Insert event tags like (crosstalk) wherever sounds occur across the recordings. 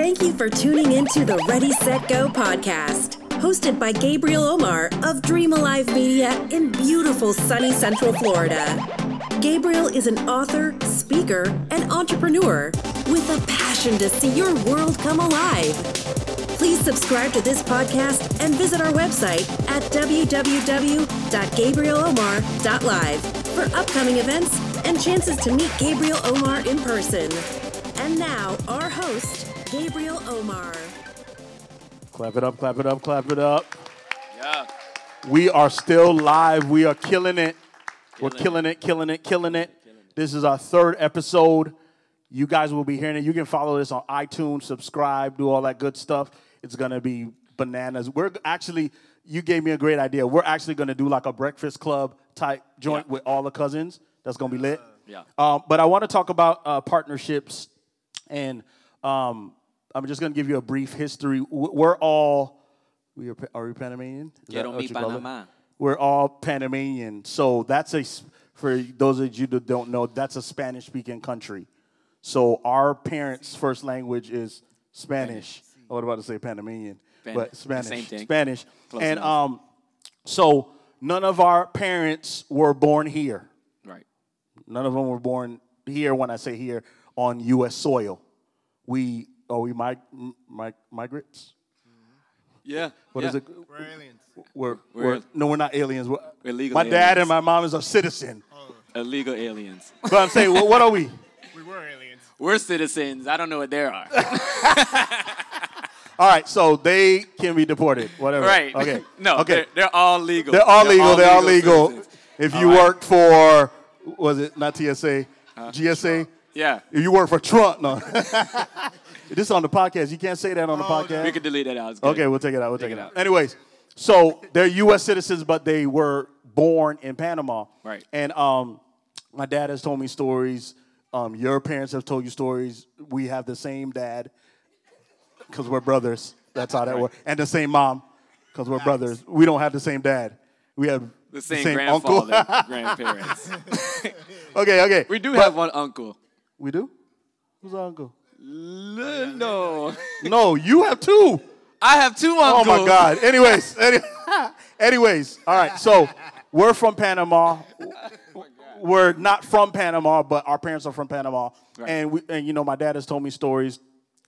Thank you for tuning into the Ready, Set, Go podcast, hosted by Gabriel Omar of Dream Alive Media in beautiful sunny Central Florida. Gabriel is an author, speaker, and entrepreneur with a passion to see your world come alive. Please subscribe to this podcast and visit our website at www.gabrielomar.live for upcoming events and chances to meet Gabriel Omar in person. And now, our host, Gabriel Omar. Clap it up, clap it up, clap it up. Yeah. We are still live. We are killing it. We're Killing killing it, killing it, killing it. This is our third episode. You guys will be hearing it. You can follow this on iTunes, subscribe, do all that good stuff. It's going to be bananas. We're actually, you gave me a great idea. We're actually going to do like a breakfast club type joint Yeah. with all the cousins. That's going to be lit. Yeah. Um, but I want to talk about uh, partnerships, and um, I'm just going to give you a brief history. We're all, we are, are we Panamanian? Is Quiero that mi you call it? Panama. We're all Panamanian. So that's a, for those of you that don't know, that's a Spanish speaking country. So our parents' first language is Spanish. I was about to say Panamanian, Pan- but Spanish. same thing. Spanish. Close and enough. um, so none of our parents were born here. Right. None of them were born here. When I say here, on U.S. soil, we are we mig- mig- migrants. Yeah. What yeah. is it? We're aliens. We're, We're- we're, no, we're not aliens. We're, We're legal my dad and my mom is a citizen. Oh. Illegal aliens. (laughs) But I'm saying, what, what are we? We were aliens. We're citizens. I don't know what they are. (laughs) (laughs) All right, so they can be deported. Whatever. right. Okay. no, Okay. they're, they're all legal. They're all legal. They're all legal. citizens. If All you right. work for, was it not TSA, uh, GSA? Yeah. If you work for Trump, no. This is on the podcast. You can't say that on the podcast. We could delete that out. It's good. Okay, we'll take it out. We'll take, Take it it out. out. Anyways, so they're U.S. citizens, but they were born in Panama. Right. And um, my dad has told me stories. Um, your parents have told you stories. We have the same dad because we're brothers. That's how that works. And the same mom because we're brothers. We don't have the same dad. We have The same, grandfather, (laughs) grandparents. okay, okay. We do But- have one uncle. We do. Who's our uncle? No. No, you have two. I have two Oh uncles. Oh my God. Anyways, (laughs) any- anyways, all right. So we're from Panama. We're not from Panama, but our parents are from Panama. Right. And we, and you know, my dad has told me stories.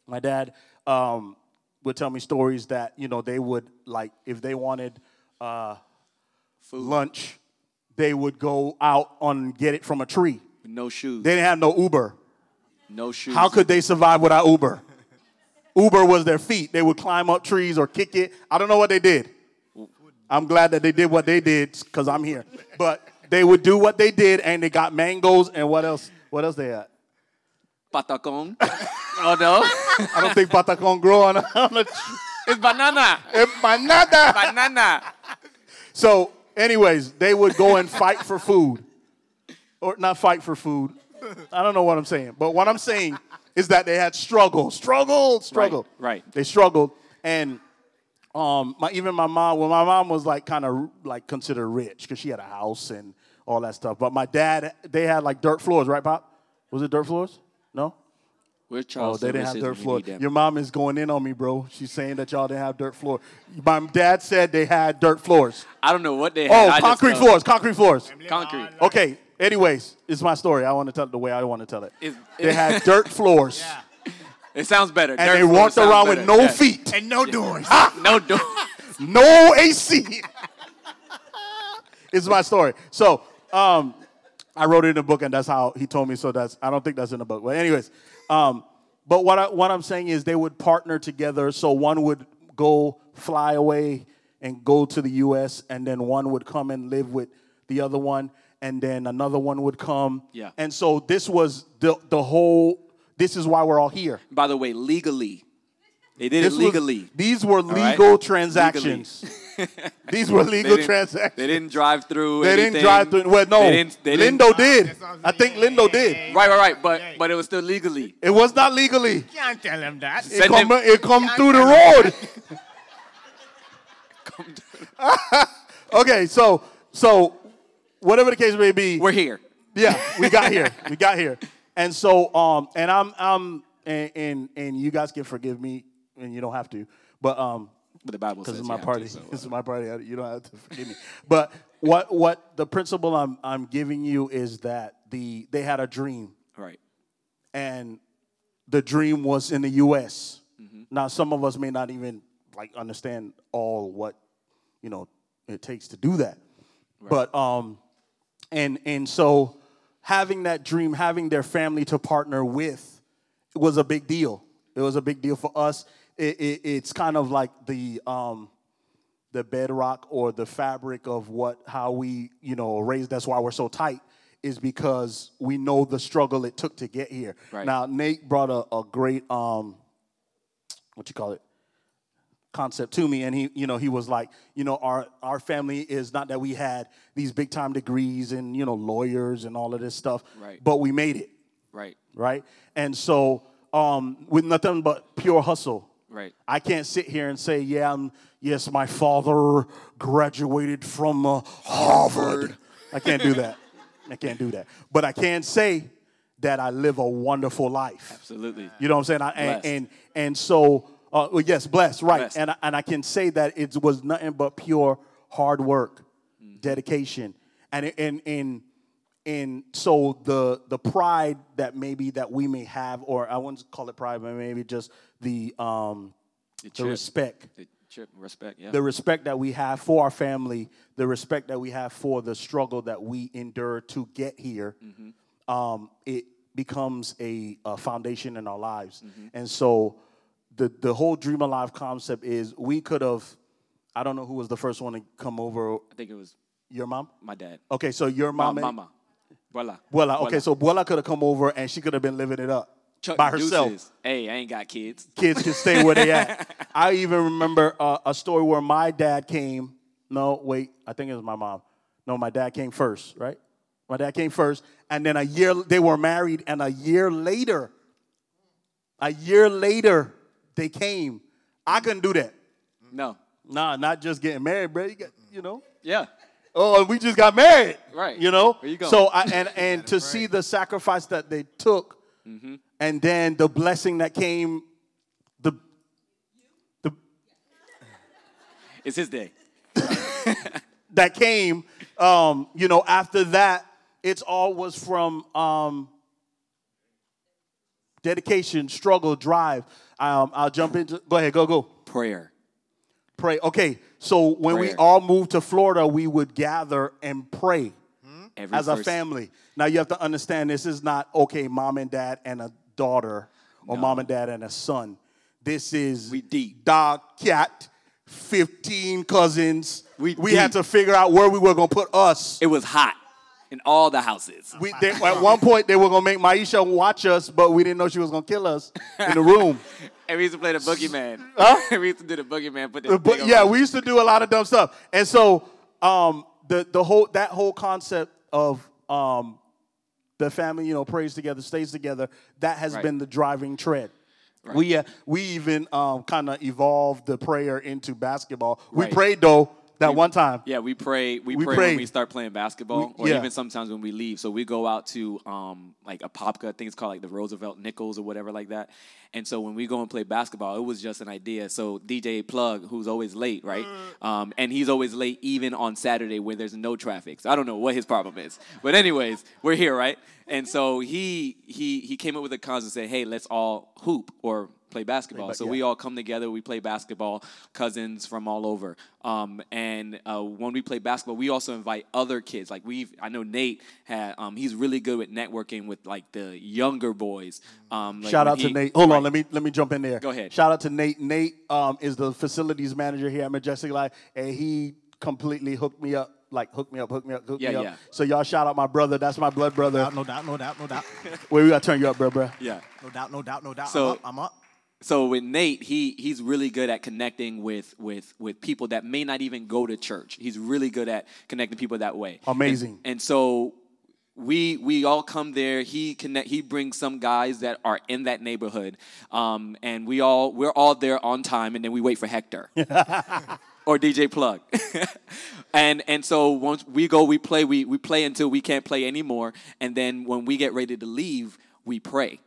My dad um, would tell me stories that you know they would like if they wanted uh, lunch, they would go out and get it from a tree. No shoes. They didn't have no Uber. No shoes. How could they survive without Uber? Uber was their feet. They would climb up trees or kick it. I don't know what they did. I'm glad that they did what they did because I'm here. But they would do what they did, and they got mangoes and what else? What else they had? Patacon? (laughs) oh no. I don't think patacon grow on a, on a tree. it's banana. Empanada. Banana. So, anyways, they would go and fight for food, or not fight for food. I don't know what I'm saying, but what I'm saying is that they had struggle, struggled, struggled. right. They struggled, and um, my even my mom. Well, my mom was like kind of like considered rich because she had a house and all that stuff. But my dad, they had like dirt floors, right, Pop? Was it dirt floors? No. We're Oh, they didn't have dirt floor. Your mom is going in on me, bro. She's saying that y'all didn't have dirt floor. My dad said they had dirt floors. I don't know what they Oh, had. I concrete floors, concrete floors. Concrete. Okay. Anyways, it's my story. I want to tell it the way I want to tell it. It's- They had (laughs) dirt floors, It sounds better. and Dirt they floor walked sounds around with better. no Yeah. feet, And no doors. (laughs) No door. (laughs) no AC. it's my story. So, um, I wrote it in a book, and that's how he told me. So that's I don't think that's in the book. But anyways, um, but what I, what I'm saying is they would partner together. So one would go fly away and go to the U.S., and then one would come and live with the other one, and then another one would come. Yeah. And so this was the the whole. This is why we're all here. By the way, legally. They did This it was- legally. these were right? legal transactions. (laughs) these were (laughs) legal didn't- transactions. They didn't drive through. They didn't drive through. Well, no, They didn't. They didn't Lindo did. That's I'm think saying. Lindo did. Right, right, right. But but it was still legally. It was not legally. Can't tell him that. It Send come, him- it come through the road. (laughs) okay, so so whatever the case may be, We're here. yeah, we got here. (laughs) We got here. And so um and I'm I'm and, and and you guys can forgive me, and you don't have to, but um, But the Bible says it's you my have party. To, so, uh, This is my party. You don't have to forgive me. But what what the principle I'm I'm giving you is that the they had a dream, right. and the dream was in the U.S. Mm-hmm. Now, some of us may not even like understand all what you know it takes to do that, but um, and and so having that dream, having their family to partner with, was a big deal. It was a big deal for us. It, it, it's kind of like the um, the bedrock or the fabric of what how we you know raised. That's why we're so tight. Is because we know the struggle it took to get here. Right. Now Nate brought a, a great um, what you call it concept to me and he you know he was like you know our our family is not that we had these big time degrees and you know lawyers and all of this stuff Right. but we made it Right. right and so um with nothing but pure hustle Right. I can't sit here and say, yeah, I'm, yes, my father graduated from uh, Harvard. I can't do that. (laughs) I can't do that. But I can say that I live a wonderful life. Absolutely. You know what I'm saying? I, and, and and so uh, well, yes, blessed, right? Blessed. And I, and I can say that it was nothing but pure hard work, Mm-hmm. dedication, and and and and so the the pride that maybe that we may have, or I wouldn't call it pride, but maybe just the um the, chip. respect, The chip, respect. Yeah. the respect that we have for our family, the respect that we have for the struggle that we endure to get here, um, it becomes a, a foundation in our lives. And so the, the whole Dream Alive concept is we could have, I don't know who was the first one to come over, I think it was your mom? my dad. Okay, so your My mom. and- mama. Voila. Buela, okay, so Buela could have come over and she could have been living it up Chuck by herself. Deuces. Hey, I ain't got kids. kids can stay where they at. (laughs) I even remember uh, a story where my dad came. No, wait, I think it was my mom. No, my dad came first, right? My dad came first, and then a year they were married, and a year later, a year later they came. I couldn't do that. No. Nah, not just getting married, bro. You got, you know. Yeah. Oh, and we just got married. Right. You know? Where you going? So I and and (laughs) to see the sacrifice that they took Mm-hmm. and then the blessing that came the the It's his day. (laughs) that came um, you know, after that, it's all was from um dedication, struggle, drive. Um, I'll jump into go ahead, go, go. Prayer. Pray. Okay, so when we all moved to Florida, we would gather and pray. Every as a family. Now you have to understand this is not okay, mom and dad and a daughter, or mom and dad and a son. This is We deep. dog, cat, 15 cousins. We we had to figure out where we were gonna put us. It was hot in all the houses. We, they, at one point they were gonna make Maisha watch us, but we didn't know she was gonna kill us in the room. (laughs) And we used to play the boogeyman. Huh? (laughs) we used to do the boogeyman. Put the But yeah, we used to do a lot of dumb stuff, and so um, the the whole that whole concept of um, the family, you know, prays together, stays together. That has Right. been the driving tread. We uh, we even um, kind of evolved the prayer into basketball. We Right. prayed though that We- one time. Yeah, we pray. We, We pray prayed. when we start playing basketball, We- or yeah. even sometimes when we leave. So we go out to um, like Apopka. I think it's called like the Roosevelt Nichols or whatever like that. And so when we go and play basketball, it was just an idea. So DJ Plug, who's always late, right? Um, and he's always late even on Saturday where there's no traffic. So I don't know what his problem is. But anyways, we're here, right? And so he he he came up with a concept and said, "Hey, let's all hoop or." Play basketball. ba- so yeah. we all come together. We play basketball. Cousins from all over. Um, and uh, when we play basketball, we also invite other kids. Like we've, I know Nate had. Um, he's really good with networking with like the younger boys. Um, like Shout when out to he- Nate. Hold on, let me let me jump in there. Go ahead. Shout out to Nate. Nate um, is the facilities manager here at Majestic Life, and he completely hooked me up. Like hooked me up, hooked me up, hooked Yeah, me up. yeah. So y'all shout out my brother. That's my blood brother. No doubt, no doubt, no doubt. Wait, we gotta turn you up, bro, bro. Yeah. No doubt, no doubt, no doubt. So- I'm up. I'm up. So with Nate, he he's really good at connecting with with with people that may not even go to church. He's really good at connecting people that way. Amazing. And, and so we we all come there. He connect. He brings some guys that are in that neighborhood, um, and we all we're all there on time, and then we wait for Hector. (laughs) or DJ Plug. (laughs) and and so once we go, we play, we, we play until we can't play anymore. And then when we get ready to leave, we pray.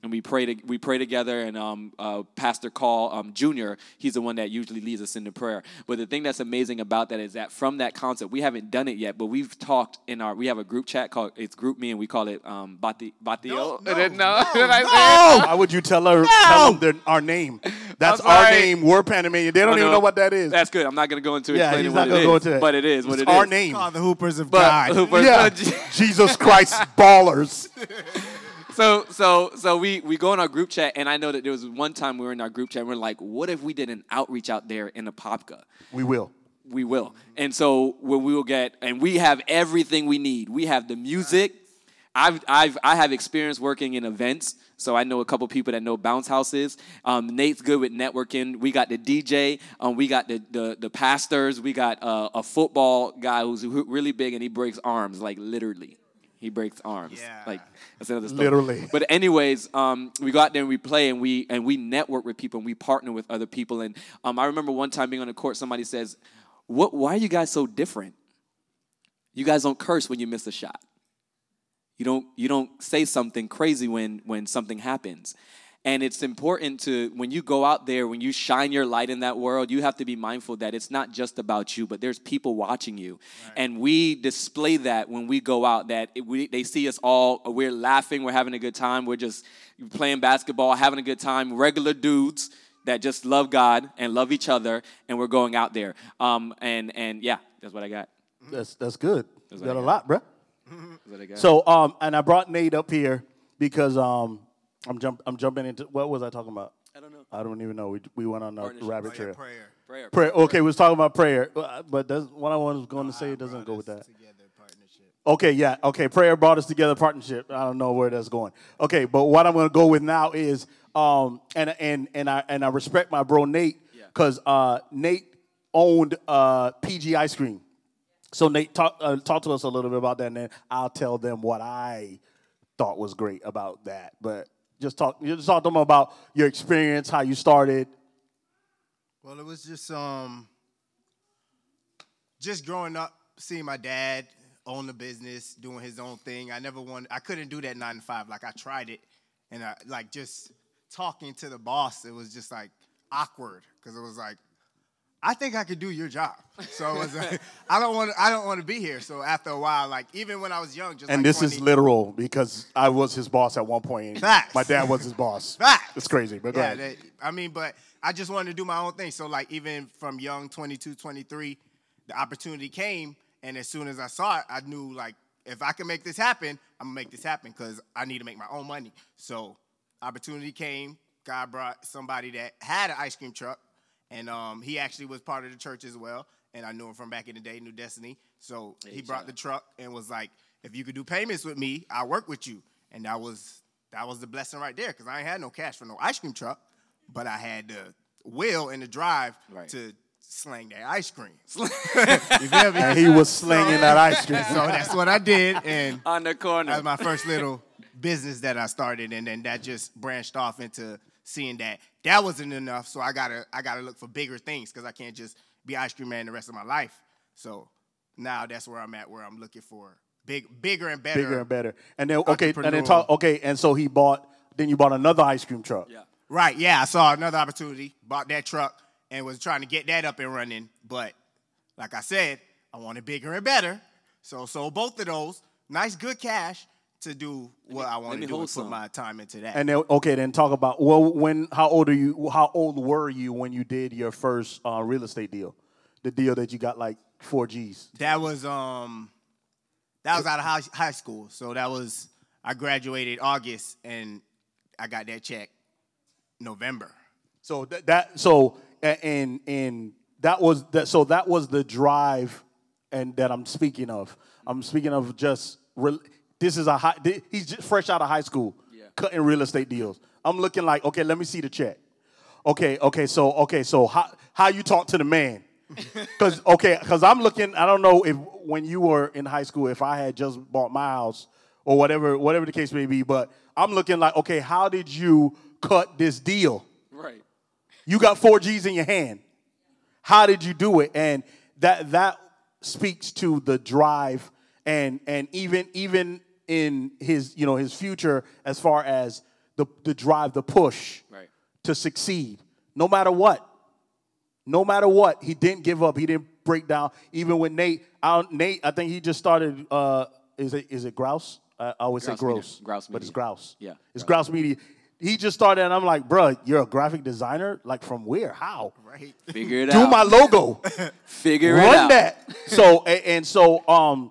And we pray to, we pray together. And um, uh, Pastor Call um, Jr. He's the one that usually leads us into prayer. But the thing that's amazing about that is that from that concept, we haven't done it yet, but we've talked in our we have a group chat called it's GroupMe, and we call it um, Bati, Batio. No, no, Did (laughs) no, Did I say? Why would you tell her tell them their, our name? (laughs) That's our name. We're Panamanian. They don't Oh, even no. know what that is. That's good. I'm not gonna go into yeah, explaining he's what not gonna it go into that. but it is what it's it is. our name. Call the Hoopers of But God. Hooper- Yeah, (laughs) Jesus Christ, ballers. So so so we we go in our group chat, and I know that there was one time we were in our group chat, and we're like, what if we did an outreach out there in Apopka? We will. We will. And so when we will get, and we have everything we need. We have the music. I've, I've, I have experience working in events, so I know a couple people that know bounce houses. Um, Nate's good with networking. We got the DJ. Um, we got the, the, the pastors. We got uh, a football guy who's really big and he breaks arms, like literally. He breaks arms. Yeah. Like that's another story. Literally. But anyways, um, we go out there and we play and we and we network with people and we partner with other people. And um, I remember one time being on the court, somebody says, "What? Why are you guys so different? You guys don't curse when you miss a shot. You don't you don't say something crazy when when something happens." And it's important to when you go out there, when you shine your light in that world, you have to be mindful that it's not just about you, but there's people watching you. And we display that when we go out, that it, we, they see us all, we're laughing, we're having a good time, we're just playing basketball, having a good time, regular dudes that just love God and love each other, and we're going out there. Um, and, and yeah, that's what I got. That's that's good. That's You what got I a got. lot, bruh. That's what I got. So um, and I brought Nate up here because um, I'm jump I'm jumping into what was I talking about? I don't know. I don't even know. We we went on a rabbit Oh, trail. yeah, prayer. Prayer. Prayer. Okay, we was talking about prayer, uh, but that's what I was going to say. It doesn't go with that. Together partnership. Okay, yeah. Okay, prayer brought us together partnership. I don't know where that's going. Okay, but what I'm going to go with now is um and and and I and I respect my bro Nate cuz uh Nate owned uh PG ice cream. So Nate talk uh, talk to us a little bit about that and then I'll tell them what I thought was great about that. But just talk just talk to them about your experience, how you started. Well, it was just um, just growing up, seeing my dad own the business, doing his own thing. I never wanted. I couldn't do that nine to five. Like I tried it, and I like just talking to the boss. It was just like awkward because it was like. I think I could do your job, so it was. Like, (laughs) I don't want. I don't want to be here. So after a while, like even when I was young, just And like this is literal because I was his boss at one point. Facts. My dad was his boss. (laughs) Facts. It's crazy, but yeah, that, I mean, but I just wanted to do my own thing. So like even from young 22, 23, the opportunity came, and as soon as I saw it, I knew like if I can make this happen, I'm gonna make this happen because I need to make my own money. So opportunity came. God brought somebody that had an ice cream truck, and um, he actually was part of the church as well. And I knew him from back in the day, New Destiny. So he brought the truck and was like, "If you could do payments with me, I'll work with you." And that was that was the blessing right there because I ain't had no cash for no ice cream truck, but I had the will and the drive Right. to slang that ice cream. (laughs) (laughs) you feel me? and he was slinging that ice cream. So that's what I did, and (laughs) On the corner. that was my first little business that I started, and then that just branched off into seeing that that wasn't enough. So I gotta I gotta look for bigger things because I can't just be ice cream man the rest of my life. So now that's where I'm at, where I'm looking for big, bigger and better. bigger and better. And then okay, and then talk okay, and so he bought then you bought another ice cream truck. yeah. Right, yeah, I saw another opportunity, bought that truck, and was trying to get that up and running. But like I said, I wanted bigger and better. So sold both of those. Nice, good cash to do what I want to do hold and put some. my time into that. And then okay, then talk about well when how old are you how old were you when you did your first uh, real estate deal? The deal that you got like four G's. that was um that was out of high, high school. So that was I graduated August and I got that check November. So that, that so and and that was that so that was the drive and that I'm speaking of. I'm speaking of just re, this is a high thi- he's just fresh out of high school cutting real estate deals. I'm looking like, okay, let me see the check. Okay, okay, so okay, so how how you talk to the man? (laughs) Cuz okay, cuz I'm looking I don't know if when you were in high school if I had just bought my house or whatever whatever the case may be, but I'm looking like, okay, how did you cut this deal? Right. You got four G's in your hand. How did you do it? And that that speaks to the drive and and even even in his you know his future as far as the, the drive, the push Right. to succeed, no matter what. No matter what, he didn't give up. He didn't break down. Even with Nate, I, Nate, I think he just started. Uh, is it is it Grouse? I I always Grouse say Media. Gross, Grouse but it's Grouse. Yeah, it's Grouse Media. He just started, and I'm like, bruh, you're a graphic designer. Like from where? How? Right. Figure it Do out. Do my logo. (laughs) Figure it out. run out. that. So a- and so um,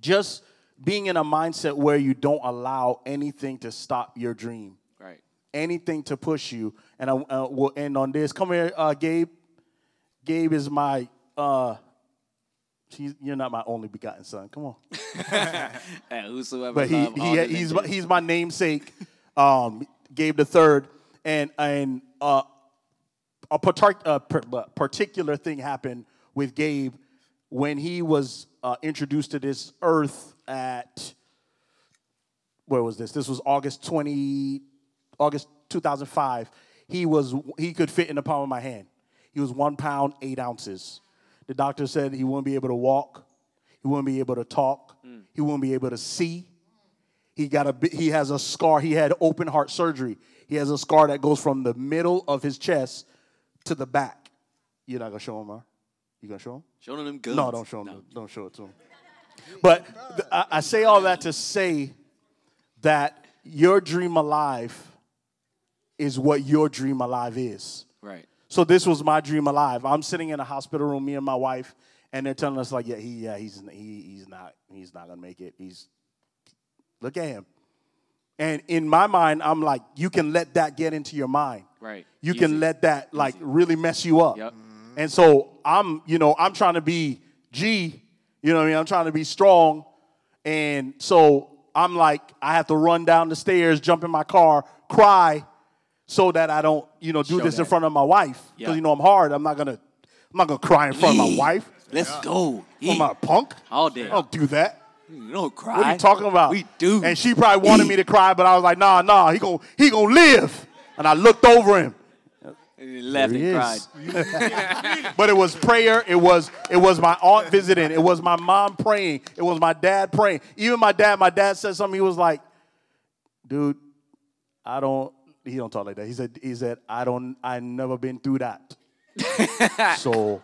just being in a mindset where you don't allow anything to stop your dream, Right. anything to push you. And I uh, will end on this. Come here, uh, Gabe. Gabe is my. Uh, he's, you're not my only begotten son. Come on. (laughs) And whosoever But he, he he's my, he's my namesake, um, Gabe the third, and and uh, a partic- per- uh, particular thing happened with Gabe when he was uh, introduced to this earth at where was this? This was August twenty, August two thousand five. He was he could fit in the palm of my hand. He was one pound eight ounces. The doctor said he wouldn't be able to walk. He wouldn't be able to talk. He wouldn't be able to see. He got a he has a scar. He had open heart surgery. He has a scar that goes from the middle of his chest to the back. You're not gonna show him, huh? You gonna show him? Showing them guns. No, don't show him. Don't show it to him. But th- I, I say all that to say that your dream alive is what your dream alive is. Right. So this was my dream alive. I'm sitting in a hospital room, me and my wife, and they're telling us like, yeah, he, yeah, he's he, he's not, he's not gonna make it. He's look at him. And in my mind, I'm like, you can let that get into your mind. Right. You Easy. can let that like really mess you up. Yep. And so I'm, you know, I'm trying to be G, you know what I mean? I'm trying to be strong. And so I'm like, I have to run down the stairs, jump in my car, cry, so that I don't, you know, do Show this in front of my wife. Because Yeah. you know I'm hard. I'm not gonna I'm not gonna cry in front of my wife. Let's go. I'm not a punk. All day. I don't do that. You don't cry. What are you talking about? We do. And she probably wanted me to cry, but I was like, nah, nah, he gon' he gonna live. And I looked over him. And he left There he and cried. (laughs) But it was prayer. It was it was my aunt visiting. It was my mom praying. It was my dad praying. Even my dad. My dad said something. He was like, "Dude, I don't." He don't talk like that. He said, "He said I don't. I never been through that. (laughs) so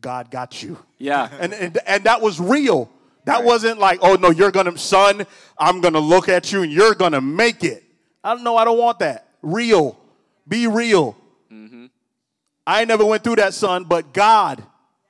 God got you." Yeah. And, and and that was real. That wasn't like, "Oh no, you're gonna, son. I'm gonna look at you and you're gonna make it." I don't know. I don't want that. Real. Be real. I never went through that, son, but God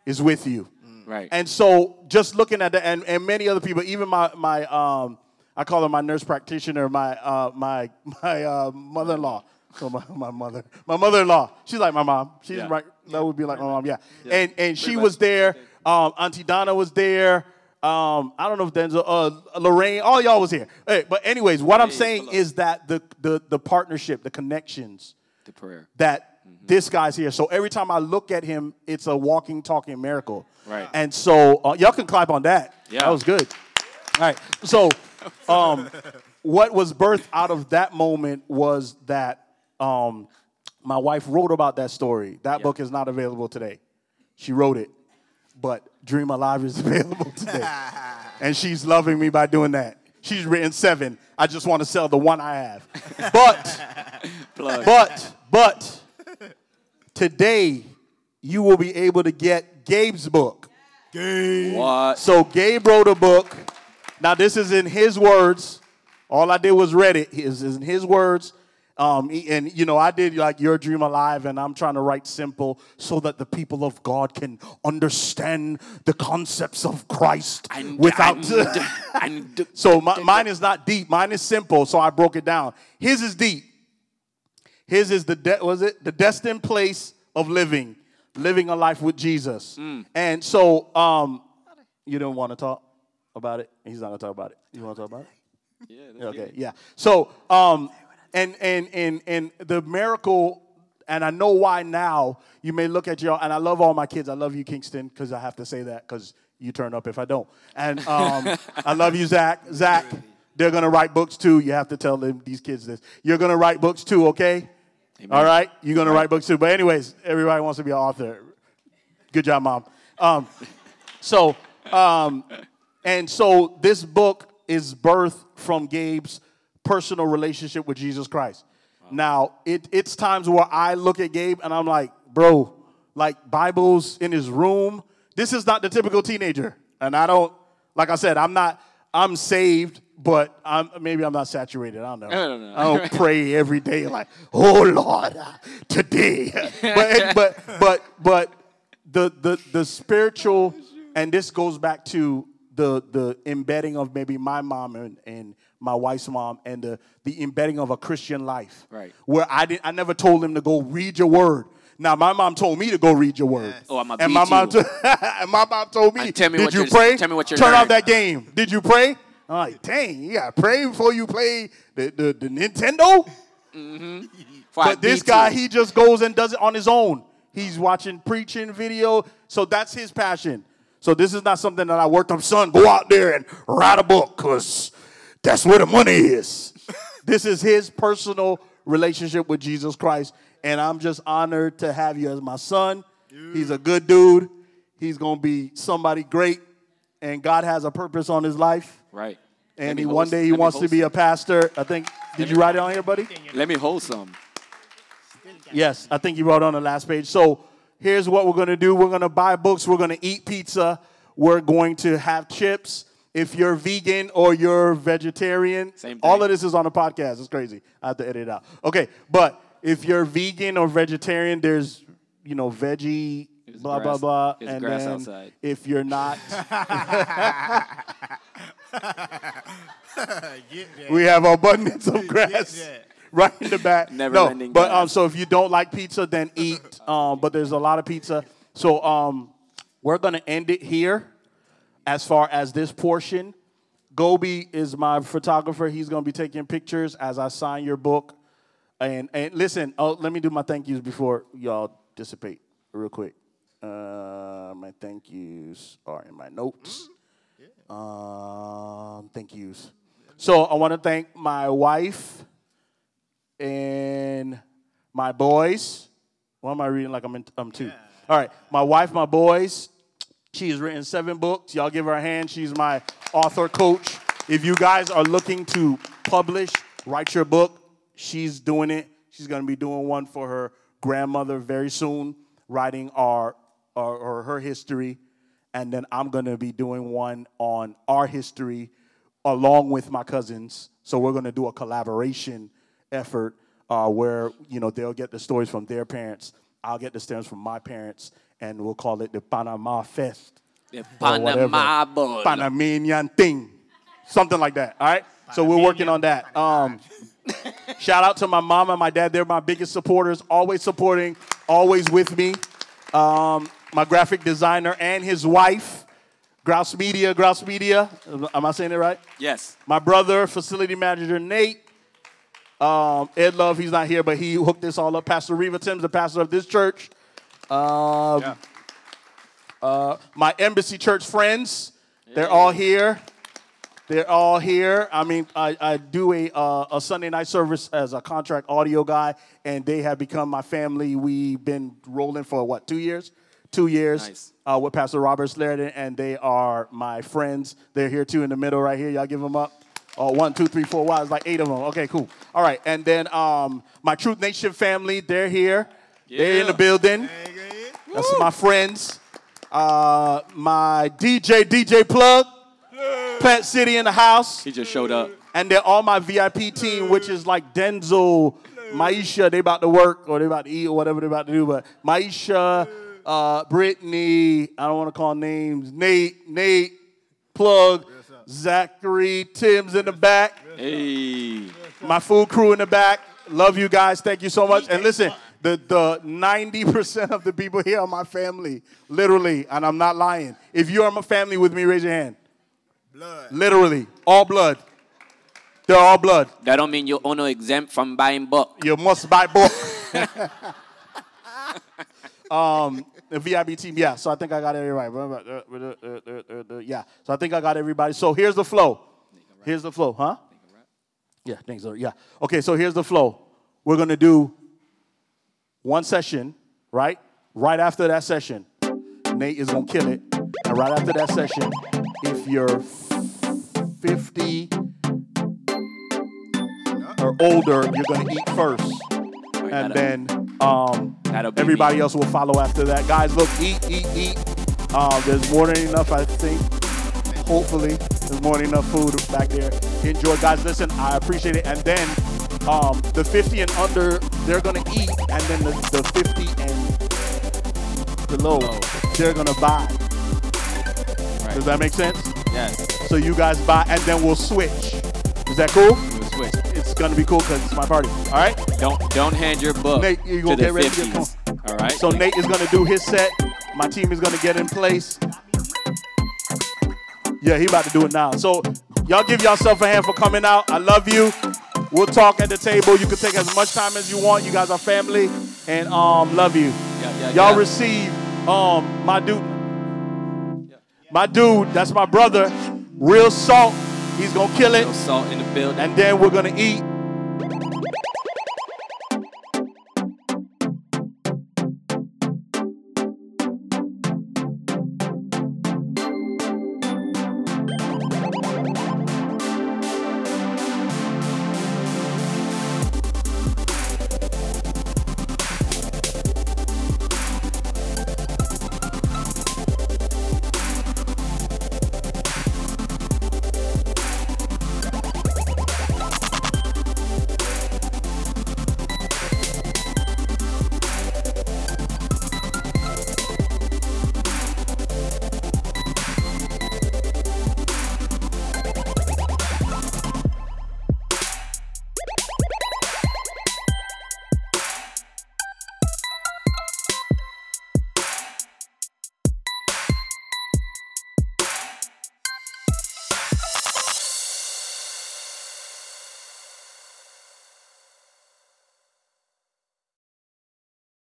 is with you. Right. And so just looking at that, and, and many other people, even my my um, I call her my nurse practitioner, my uh, my (laughs) my uh, mother-in-law. So my, my mother, my mother-in-law, she's like my mom. She's Yeah. right. That would be like my mom. Yeah. And and she was there. Um, Auntie Donna was there. Um, I don't know if Denzel, uh, Lorraine, all y'all was here. Hey, but anyways, what I'm saying hello. is that the the the partnership, the connections, the prayer. that this guy's here. So every time I look at him, it's a walking, talking miracle. Right. And so uh, y'all can clap on that. Yeah. That was good. All right. So um, what was birthed out of that moment was that um, my wife wrote about that story. That Yeah. book is not available today. She wrote it, but Dream Alive is (laughs) available today. (laughs) and she's loving me by doing that. She's written seven. I just want to sell the one I have. But (laughs) but, but, today you will be able to get Gabe's book. what? So Gabe wrote a book. Now this is in his words. All I did was read it. Is in his words. Um, and you know, I did like your dream alive, and I'm trying to write simple so that the people of God can understand the concepts of Christ And- without. (laughs) and- and- (laughs) So my, mine is not deep. Mine is simple. So I broke it down. His is deep. His is the de- was it the destined place of living, living a life with Jesus. And so, um, you don't want to talk about it. He's not gonna talk about it. You want to talk about it? Yeah, Okay, it. yeah. So, um, and and and and the miracle, and I know why now. You may look at your, and I love all my kids. I love you, Kingston, because I have to say that because you turn up if I don't. And um, (laughs) I love you, Zach. Zach, they're gonna write books too. You have to tell them these kids this. You're gonna write books too, okay? All right, you're gonna write books too. But anyways, everybody wants to be an author. Good job, mom. Um, so, um, and so this book is birthed from Gabe's personal relationship with Jesus Christ. Now, it, it's times where I look at Gabe and I'm like, bro, like Bibles in his room. This is not the typical teenager. And I don't, like I said, I'm not, I'm saved, but I'm, maybe I'm not saturated. I don't know. I don't know. I don't (laughs) pray every day like, oh Lord, uh, today. (laughs) but, but, but, but the, the, the spiritual, and this goes back to the, the embedding of maybe my mom and, and my wife's mom and the, the embedding of a Christian life. Right. Where I, didn't, I never told them to go read your word. Now, my mom told me to go read your word. Oh, I'ma and beat my mom, you. t- (laughs) and my mom told me, And tell me did what you you're- pray? tell me what you're Turn off that game. Did you pray? I'm like, dang, you got to pray before you play the, the, the Nintendo? I But this guy, he just goes and does it on his own. He's watching preaching video, so that's his passion. So this is not something that I worked on. Son, go out there and write a book, cause that's where the money is. (laughs) this is his personal relationship with Jesus Christ, and I'm just honored to have you as my son. He's a good dude. He's gonna be somebody great, and God has a purpose on his life. right. And he, one day he wants to be some. a pastor. I think. Did you write it on here, buddy? Let me hold some. Yes, I think you wrote on the last page. So here's what we're gonna do. We're gonna buy books. We're gonna eat pizza. We're going to have chips. If you're vegan or you're vegetarian, Same thing. all of this is on the podcast. It's crazy. I have to edit it out. Okay, but if you're vegan or vegetarian, there's you know veggie. There's Blah grass- blah blah, there's and grass then outside. if you're not, (laughs) (laughs) we have abundance of grass right in the back. Never no, ending but um, so if you don't like pizza, then (laughs) eat. Um, but there's a lot of pizza. So um, we're gonna end it here. As far as this portion, Gobi is my photographer. He's gonna be taking pictures as I sign your book. And and listen, oh, let me do my thank yous before y'all dissipate real quick. Uh, my thank yous are in my notes. Um, thank yous. So I want to thank my wife and my boys. Why am I reading like I'm in, I'm two? All right, my wife, my boys. She has written seven books. Y'all give her a hand. She's my author coach. If you guys are looking to publish, write your book, she's doing it. She's going to be doing one for her grandmother very soon, writing our, our or her history, and then I'm going to be doing one on our history along with my cousins. So we're going to do a collaboration effort uh, where you know they'll get the stories from their parents, I'll get the stories from my parents, and we'll call it the Panama Fest. The Panama. Bowl. Panamanian thing, something like that. All right. So we're working on that. Um, shout out to my mom and my dad. They're my biggest supporters. Always supporting. Always with me. Um, my graphic designer and his wife, Grouse Media. Grouse Media. Am I saying it right? Yes. My brother, facility manager Nate. Um, Ed Love, he's not here, but he hooked this all up. Pastor Reva Timms, the pastor of this church. Um, uh, my embassy church friends, they're all here. They're all here. I mean, I, I do a, uh, a Sunday night service as a contract audio guy, and they have become my family. We've been rolling for what, two years? Two years Nice. uh, with Pastor Robert Slaridan, and they are my friends. They're here too in the middle right here. Y'all give them up. Oh, one, two, three, four. Wow, it's like eight of them. Okay, cool. All right, and then um, my Truth Nation family, they're here. They're in the building. That's my friends. Uh, my DJ, DJ Plug, Plant City in the house. He just showed up. And then all my VIP team, which is like Denzel, Maisha, they about to work or they about to eat or whatever they about to do. But Maisha, uh, Brittany, I don't want to call names, Nate, Nate, Plug, Zachary, Tim's in the back, Hey. my food crew in the back. Love you guys. Thank you so much. And listen, the, the 90% of the people here are my family, literally, and I'm not lying. If you are my family with me, raise your hand. Blood. Literally, all blood. They're all blood. That don't mean you're only exempt from buying book. You must buy book. (laughs) (laughs) um, the VIP team, yeah. So I think I got everybody. Yeah. So I think I got everybody. So here's the flow. Here's the flow, huh? Yeah, thanks. Yeah. Okay, so here's the flow. We're gonna do one session, right? Right after that session, Nate is gonna kill it. And right after that session, if you're 50 or older, you're gonna eat first, and then um, everybody me. else will follow after that. Guys, look, eat, eat, eat. Um, there's more than enough, I think. Hopefully, there's more than enough food back there. Enjoy, guys. Listen, I appreciate it. And then um, the 50 and under, they're gonna eat, and then the, the 50 and below, Below. they're gonna buy. Right. Does that make sense? Yes. So you guys buy, and then we'll switch. Is that cool? It's gonna be cool because it's my party. All right. Don't don't hand your book Nate, you to gonna get ready to get 50s. All right. So Nate is gonna do his set. My team is gonna get in place. Yeah, he about to do it now. So y'all give yourself a hand for coming out. I love you. We'll talk at the table. You can take as much time as you want. You guys are family, and um, love you. Yeah, yeah, y'all yeah. receive um my dude, my dude. That's my brother. Real salt. He's gonna kill it, No salt in the building. and then we're gonna eat.